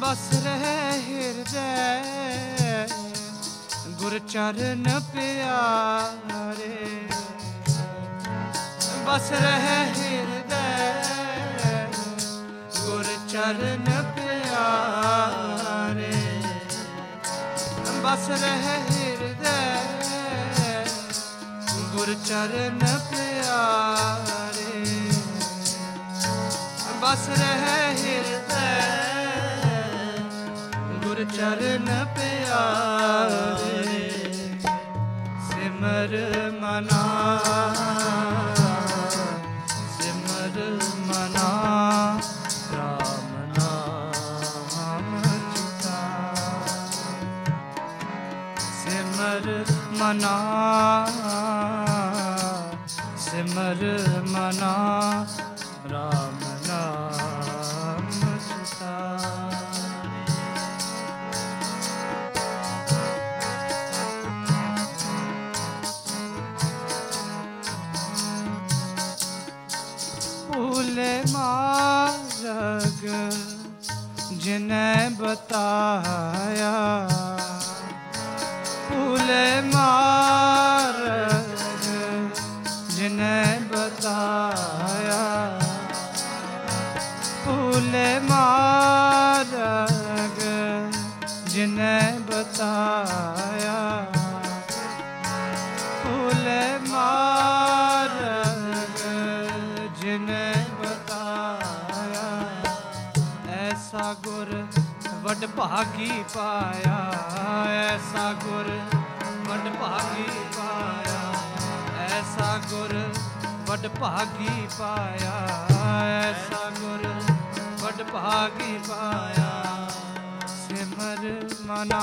ਬਸ ਰਹਿ ਹਿਰਦੈ, ਗੁਰ ਚਰਨ ਪਿਆਰੇ। ਬਸ ਰਹਿ ਹਿਰਦੈ, ਗੁਰ ਚਰਨ ਪਿਆਰੇ। ਬਸ ਰਹਿ ਹਿਰਦੈ ਗੁਰ ਚਰਨ ਪਿਆਰੇ। ਬਸ ਰਹਿ ਹਿਰਦੈ। ਗੁਰ ਚਰਨ ਪਿਆਰੇ। ਸਿਮਰ ਮਨਾ ਜਿਨੇ ਬਤਾਇਆ ਭੂਲੇ ਮਾਰਗ ਜਿਨੇ ਬਤਾਇਆ ਭੂਲੇ ਮਾਰਗ ਜਿਨੇ ਬਤਾਇਆ ਵੱਡ ਭਾਗੀ ਪਾਇਆ, ਐਸਾ ਗੁਰ ਵੱਡ ਭਾਗੀ ਪਾਇਆ, ਐਸਾ ਗੁਰ ਵੱਡ ਭਾਗੀ ਪਾਇਆ, ਐਸਾ ਗੁਰ ਵੱਡ ਭਾਗੀ ਪਾਇਆ, ਸਿਮਰ ਮਨਾ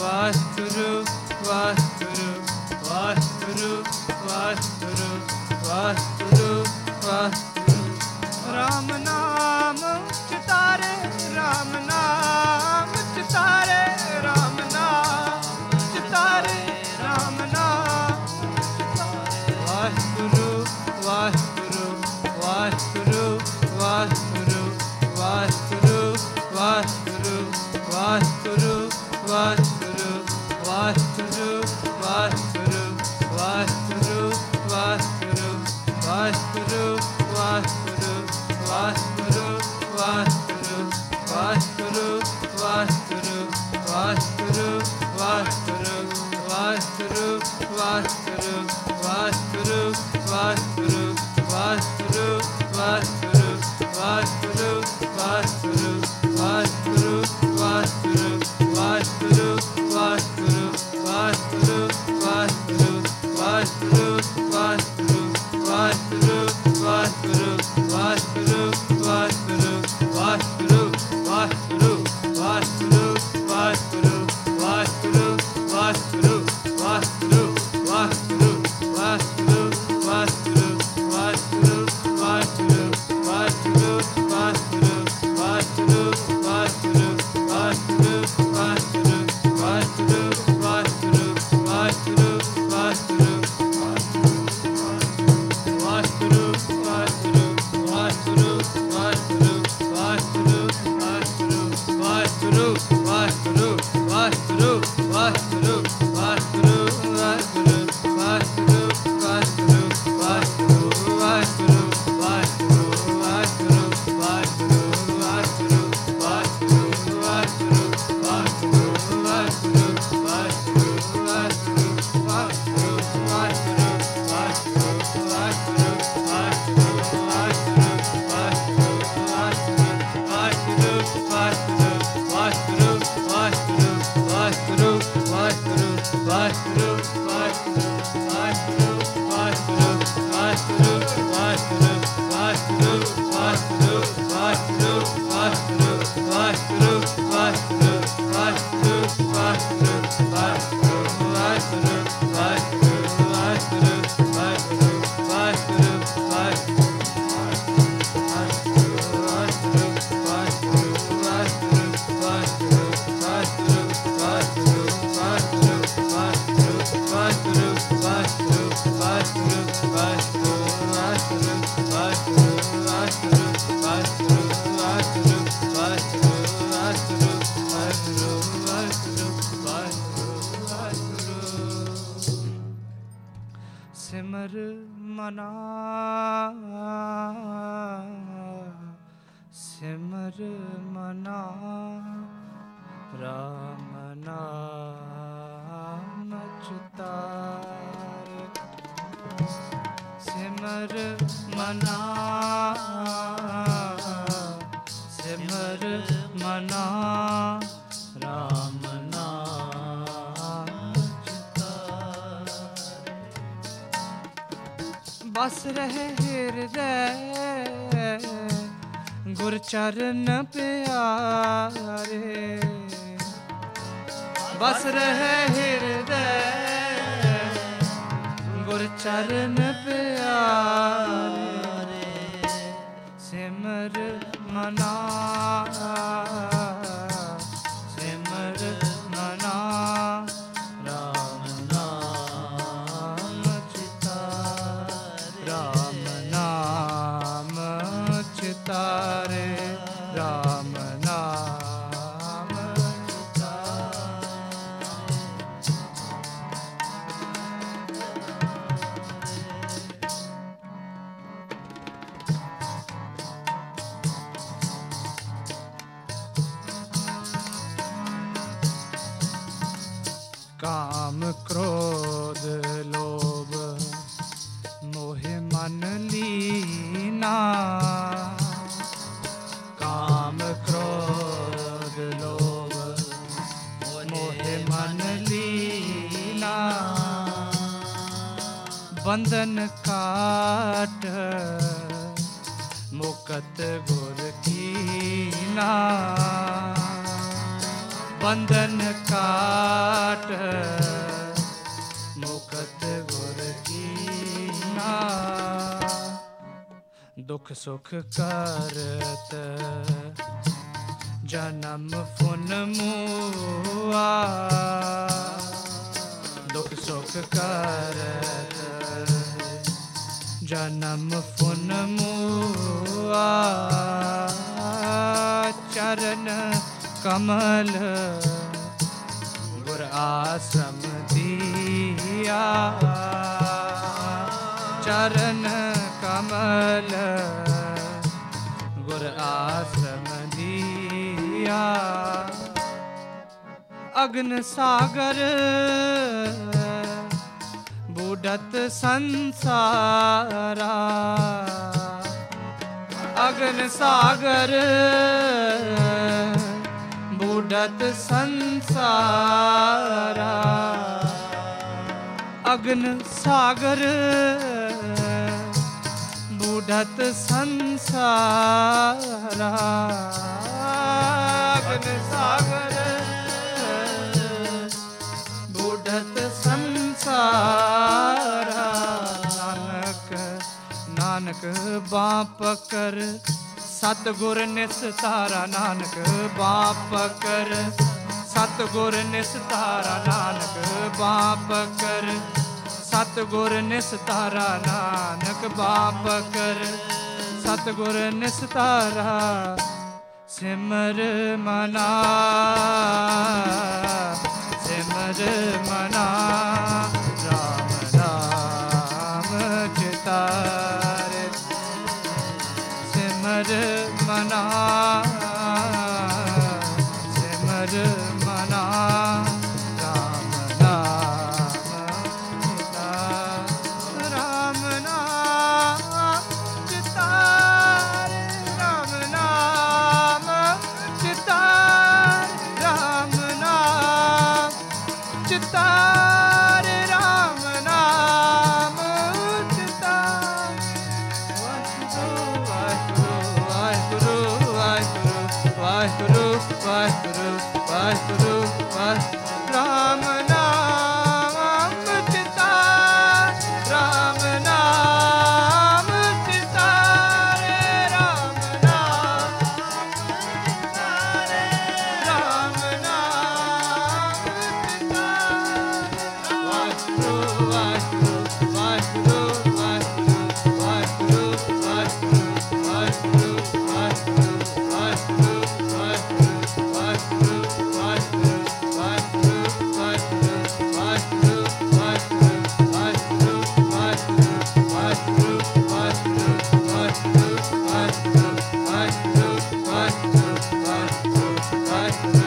ਵਾਹਿਗੁਰੂ ਵਾਹਿਗੁਰੂ ਵਾਹਿਗੁਰੂ ਵਾਹਿਗੁਰੂ ਵਾਹਿਗੁਰੂ ਵਾਹਿਗੁਰੂ। ਰਾਮ ਨਾਮ ਚਿਤਾਰੇ ਰਾਮ ਨਾਮ ਚਿਤਾਰੇ ਰਾਮ ਨਾਮ ਚਿਤਾਰੇ ਰਾਮ ਨਾਮ ਮਨਾ ਸਿਮਰ ਮਨਾ ਰਾਮ ਨਾਮ ਚਿਤਾਰੇ ਸਿਮਰ ਮਨਾ ਸਿਮਰ ਮਨਾ ਚਿਤਾਰੇ ਬਸ ਰਹੇ ਹਿਰਦੈ। ਗੁਰ ਚਰਨ ਪਿਆਰੇ। ਬਸ ਰਹੇ ਹਿਰਦੈ। ਗੁਰ ਚਰਨ ਬੰਧਨ ਕਾਟ ਮੁਕਤ ਗੁਰ ਕੀਨਾ ਬੰਧਨ ਕਾਟ ਮੁਕਤ ਗੁਰ ਕੀਨਾ ਦੁਖ ਸੁਖ ਕਰਤ ਜਨਮ ਫੁਨ ਮੂਆ ਦੁਖ ਸੁਖ ਕਰਤ ਜਨਮ ਫੁਨ ਮੂਆ, ਚਰਨ ਕਮਲ। ਗੁਰ ਆਸਮ ਦੀਆ, ਚਰਨ ਕਮਲ। ਗੁਰ ਆਸਮ ਦੀਆ, ਅਗਨ ਸਾਗਰ। ਬੁਢਤ ਸੰਸਾਰਾ। ਅਗਨ ਸਾਗਰ ਬੁਢਤ ਸੰਸਾਰਾ। ਅਗਨ ਸਾਗਰ ਬੁਢਤ ਸੰਸਾਰਾ। ਅਗਨ ਸਾਗਰ ਬੁਢਤ ਸੰਸਾਰਾ। ਨਾਨਕ ਬਾਪ ਕਰ, ਸਤਗੁਰ ਨਿਸਤਾਰਾ ਨਾਨਕ ਬਾਪ ਕਰ, ਸਤਗੁਰ ਨਿਸਤਾਰਾ ਨਾਨਕ ਬਾਪ ਕਰ, ਸਤਗੁਰ ਨਿਸਤਾਰਾ ਨਾਨਕ ਬਾਪ ਕਰ, ਸਤਗੁਰ ਨਿਸਤਾਰਾ ਸਿਮਰ ਮਨਾ ਸਿਮਰ ਮਨਾ। ਮਨਾ Thank you.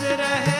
ਬਸ ਰਹੇ ਹਿਰਦੈ